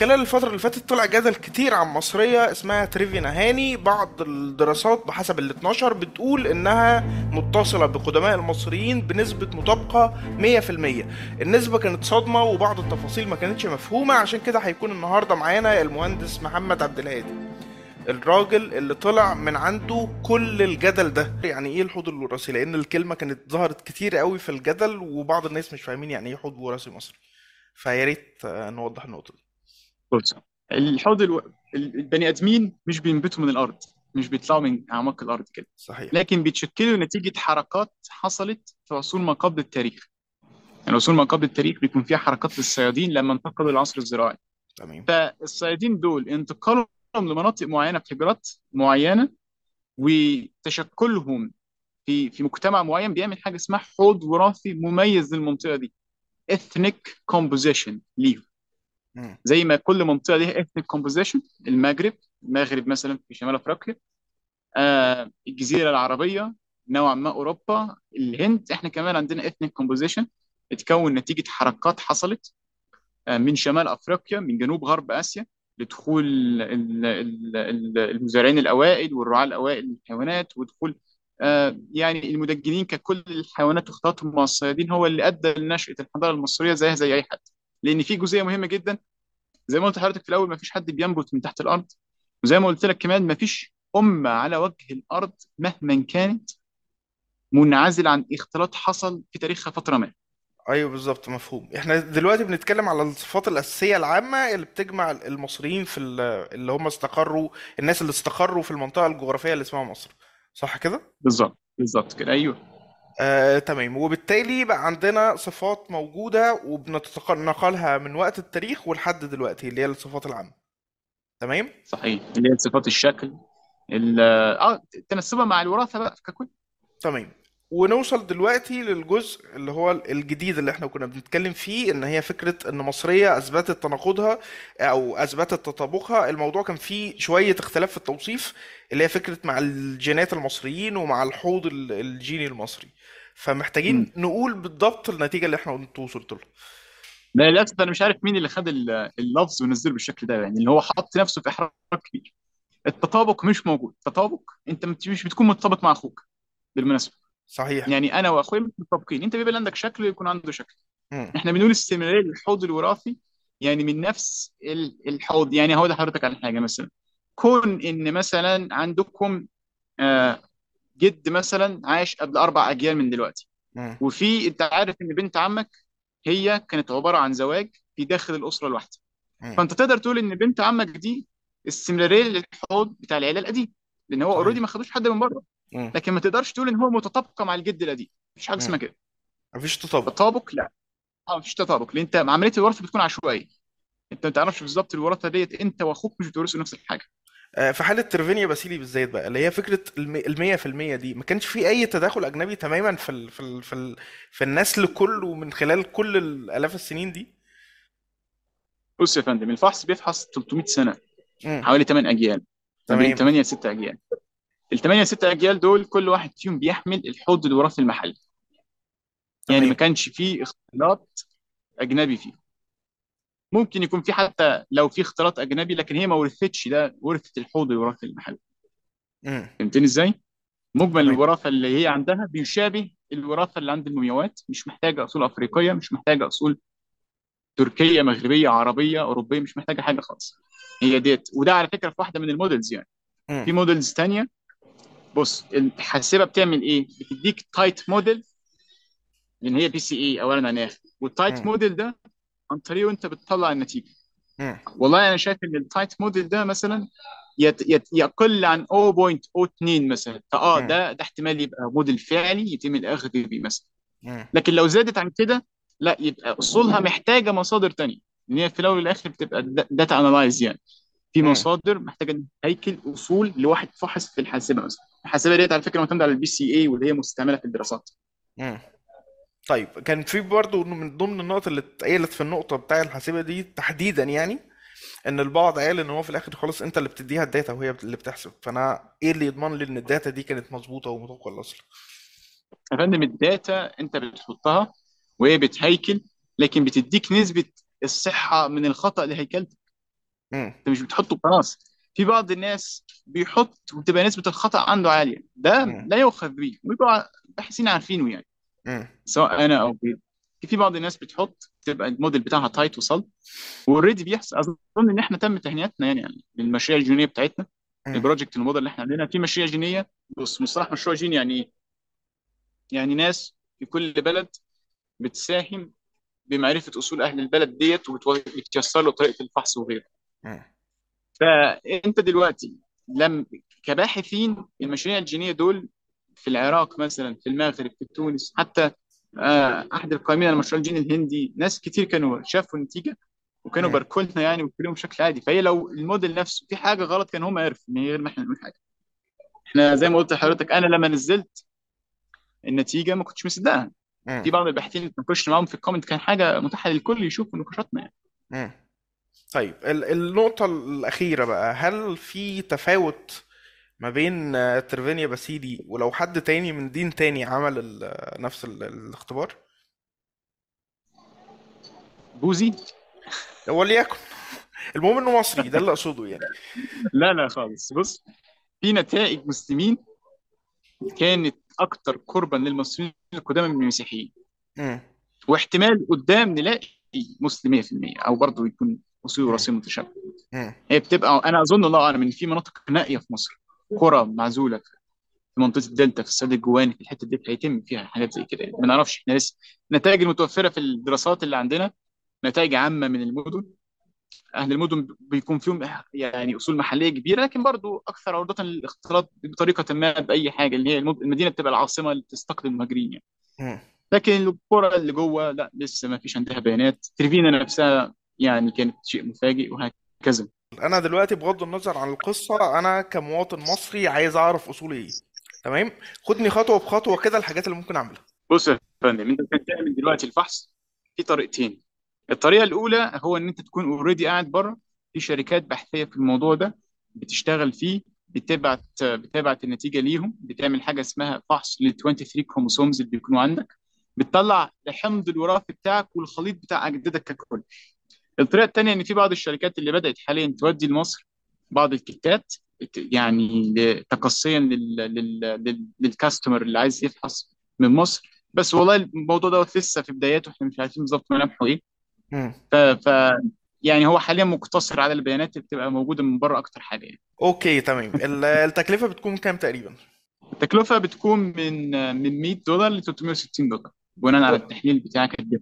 خلال الفترة اللي فاتت طلع جدل كتير عن مصرية اسمها تريفي نهاني. بعض الدراسات بحسب ال 12 بتقول إنها متصلة بقدماء المصريين بنسبة مطابقة 100% النسبة كانت صدمة وبعض التفاصيل ما كانتش مفهومة عشان كده هيكون النهاردة معانا المهندس محمد عبد الهادي الراجل اللي طلع من عنده كل الجدل ده. يعني إيه الحوض الوراثي؟ لأن الكلمة كانت ظهرت كتير قوي في الجدل وبعض الناس مش فاهمين يعني إيه حوض وراثي مصري. فيا ريت آه، نوضح النقطة دي. الحوض ألو... ال- البني آدمين مش بينبتوا من الأرض مش بيطلعوا من أعماق الأرض كده. صحيح. لكن بيتشكلوا نتيجة حركات حصلت في عصور ما قبل التاريخ. يعني عصور ما قبل التاريخ بيكون فيها حركات للصيادين لما انتقلوا العصر الزراعي. تمام. فالصيادين دول انتقالهم لمناطق معينة في هجرات معينة وتشكلهم في في مجتمع معين بيعمل حاجة اسمها حوض وراثي مميز للمنطقة دي. Ethnic composition ليهم. زي ما كل منطقة ليها ethnic composition المغرب المغرب مثلا في شمال أفريقيا آه الجزيرة العربية نوعا ما أوروبا الهند إحنا كمان عندنا ethnic composition اتكون نتيجة حركات حصلت آه من شمال أفريقيا من جنوب غرب آسيا لدخول ال- ال- ال- المزارعين الأوائل والرعاة الأوائل للحيوانات ودخول آه يعني المدجنين ككل الحيوانات واختلاطهم مع الصيادين هو اللي أدى لنشأة الحضارة المصرية زيها زي أي حد. لأن في جزئيه مهمه جدا. زي ما قلت لحضرتك في الأول ما فيش حد بينبت من تحت الأرض. وزي ما قلت لك كمان ما فيش أمة على وجه الأرض مهما كانت منعزل عن اختلاط حصل في تاريخها فترة ما. أيوه بالظبط مفهوم. إحنا دلوقتي بنتكلم على الصفات الأساسية العامة اللي بتجمع المصريين في ال- اللي هم استقروا الناس اللي استقروا في المنطقة الجغرافية اللي اسمها مصر. صح كده؟ بالظبط بالظبط كده. أيوه. آه، تمام. وبالتالي بقى عندنا صفات موجودة وبنتنقلها من وقت التاريخ ولحد دلوقتي اللي هي الصفات العامة. تمام؟ صحيح. اللي هي صفات الشكل ال- آه تناسبها مع الوراثة بقى ككل. تمام. ونوصل دلوقتي للجزء اللي هو الجديد اللي إحنا كنا بنتكلم فيه إن هي فكرة إن مصرية أثبتت تناقضها أو أثبتت تطابقها. الموضوع كان فيه شوية اختلاف في التوصيف اللي هي فكرة مع الجينات المصريين ومع الحوض ال- الجيني المصري. فمحتاجين نقول بالضبط النتيجة اللي إحنا أنتوا وصلتوا لها لا للأسف أنا مش عارف مين اللي خد ال- اللفظ ونزله بالشكل ده يعني اللي هو حط نفسه في إحراج كبير. التطابق مش موجود. التطابق أنت مش بتكون متطابق مع أخوك بالمناسبة. صحيح. يعني أنا وأخويا مش متطابقين. أنت بيبقى عندك شكل ويكون عنده شكل. مم. إحنا بنقول استمراريه للحوض الوراثي يعني من نفس ال- الحوض. يعني هقول لحضرتك على حاجة مثلا. كون إن مثلا عندكم آه، جد مثلا عاش قبل أربع أجيال من دلوقتي. وفي أنت عارف إن بنت عمك هي كانت عبارة عن زواج في داخل الأسرة الواحدة. فأنت تقدر تقول إن بنت عمك دي استمرارية للحوض بتاع العيله القديم لأن هو اوريدي ما خدوش حد من بره. لكن ما تقدرش تقول إن هو متطابقة مع الجد القديم. مفيش حاجة اسمها. كده. مفيش تطابق. تطابق لا. آه مفيش تطابق. لأن أنت عملية الوراثه بتكون عشوائية. أنت ما تعرفش بالظبط الوراثه ديت انت وأخوك مش بتورثوا نفس الحاجة. آه، في حالة ترفينيا باسيلي بالذات بقى اللي هي المية في المية دي ما كانش في أي تداخل أجنبي تماما في ال في ال في, ال في النسل كله من خلال كل الآلاف السنين دي؟ بص يا فندم الفحص بيفحص 300 سنة امم حوالي 8 أجيال تمام. 8 ل 6 اجيال الثمانية ست أجيال دول كل واحد فيهم بيحمل الحوض الوراثي المحلي يعني ما كانش فيه اختلاط أجنبي فيه. ممكن يكون في حتى لو في اختلاط أجنبي لكن هي ما ورثتش ده ورثت الحوض الوراثي المحلي امم فهمتني إزاي؟ مجمل تمام. الوراثة اللي هي عندها بيشابه الوراثة اللي عند المومياوات. مش محتاجة أصول أفريقية مش محتاجة أصول تركية مغربية عربية أوروبية مش محتاجة حاجة خالص. هي ديت. وده على فكرة في واحدة من ال models يعني. في models تانية. بص الحاسبة بتعمل إيه؟ بتديك tight model لأن هي PCA اولا عن آخر. وال tight model ده عن طريقه انت بتطلع النتيجة. والله أنا شايف إن ال tight model ده مثلا يت يت يقل عن 0.02 مثلا. فآه ده ده احتمال يبقى موديل فعلي يتم الاخذ بيه مثلا. لكن لو زادت عن كده لا يبقى أصولها محتاجة مصادر تانية. لأن هي في الأول والآخر بتبقى data analyze يعني. في مصادر محتاجة هيكل أصول لواحد فحص في الحاسبة مثلا. الحاسبة ديت على فكرة معتمدة على ال PCA واللي هي مستعملة في الدراسات. طيب كان في برضه من ضمن النقط اللي اتقالت في النقطة بتاع الحاسبة دي تحديدا يعني إن البعض قال إن هو في الآخر خالص أنت اللي بتديها ال data وهي اللي بتحسب فأنا إيه اللي يضمن لي إن ال data دي كانت مظبوطة ومطابقة للاصل يا فندم ال data أنت بتحطها وهي بتهيكل لكن بتديك نسبة الصحة من لهيكلتك مم. أنت مش بتحطه خلاص في بعض الناس بيحط وتبقى نسبة الخطأ عنده عالية ده مم. لا يؤخذ به ويبقى باحثين عارفينه يعني. سواء أنا أو غيري في بعض الناس بتحط تبقى الموديل بتاعها tight وصلب و already بيحصل أظن إن إحنا تم تهنئتنا يعني, يعني للمشاريع الجينية بتاعتنا. ال project ال model اللي إحنا عندنا في مشاريع جينية بص مصطلح مشروع جيني يعني إيه؟ يعني ناس في كل بلد بتساهم بمعرفة أصول أهل البلد ديت وبتيسر له طريقة الفحص وغيره. فأنت دلوقتي لم كباحثين المشاريع الجينية دول في العراق مثلا في المغرب في تونس حتى آه، أحد القائمين على مشروع الجين الهندي ناس كتير كانوا شافوا النتيجة وكانوا مم. باركوا لنا يعني وكلهم بشكل عادي فهي لو الموديل نفسه في حاجة غلط كان هم عرفوا من غير ما إحنا نقول حاجة إحنا زي ما قلت لحضرتك أنا لما نزلت النتيجة ما كنتش مصدقها مم. في بعض الباحثين اللي بنخش معاهم في ال comment كان حاجة متاحه للكل يشوف نقاشاتنا يعني مم. طيب ال- النقطة الأخيرة بقى هل في تفاوت ما بين آه، تريفينا باسيلي ولو حد تاني من دين تاني عمل ال- نفس ال- الاختبار؟ بوذي؟ وليكن. المهم إنه مصري ده اللي أقصده يعني. لا لا خالص. بص في نتائج مسلمين كانت أكتر قربا للمصريين القدامى من المسيحيين. واحتمال قدام نلاقي مسلم 100% أو برضه يكون أصول مم. وراثيه متشابهه. هي بتبقى أنا أظن الله أعلم إن في مناطق نائية في مصر. قرى معزولة في منطقة الدلتا في السد الجواني في الحتة دي هيتم فيها حاجات زي كده. ما نعرفش إحنا لسه النتائج المتوفرة في الدراسات اللي عندنا نتائج عامة من المدن. أهل المدن بيكون فيهم يعني أصول محلية كبيرة لكن برضو أكثر عرضة للاختلاط بطريقة ما بأي حاجة اللي هي المد- المدينة بتبقى العاصمة اللي تستقطب المهاجرين يعني. لكن القرى اللي جوه لا لسه ما فيش عندها بيانات. ترفينا نفسها يعني كانت شيء مفاجئ وهكذا. أنا دلوقتي بغض النظر عن القصة أنا كمواطن مصري عايز أعرف اصولي إيه. تمام؟ خدني خطوة بخطوة كده الحاجات اللي ممكن أعملها. بص يا فندم أنت عشان تعمل دلوقتي الفحص في طريقتين. الطريقة الأولى هو إن أنت تكون already قاعد بره في شركات بحثية في الموضوع ده بتشتغل فيه بتبعت بتبعت النتيجة ليهم بتعمل حاجة اسمها فحص لل 23 chromosomes اللي بيكونوا عندك بتطلع الحمض الوراثي بتاعك والخليط بتاع أجدادك ككل. الطريقة الثانية إن في بعض الشركات اللي بدأت حاليا تودي لمصر بعض الكيتات يعني تقصيا لل... لل... لل... للكاستمر اللي عايز يفحص من مصر. بس والله الموضوع دوت لسه في بداياته إحنا مش عارفين بالظبط ملامحه إيه. ف... ف يعني هو حاليا مقتصر على البيانات اللي بتبقى موجودة من بره أكتر حاجة يعني أوكي تمام. ال- التكلفة بتكون كام تقريبا؟ التكلفة بتكون من من 100 دولار ل 360 دولار بناء على التحليل بتاعك الدقيق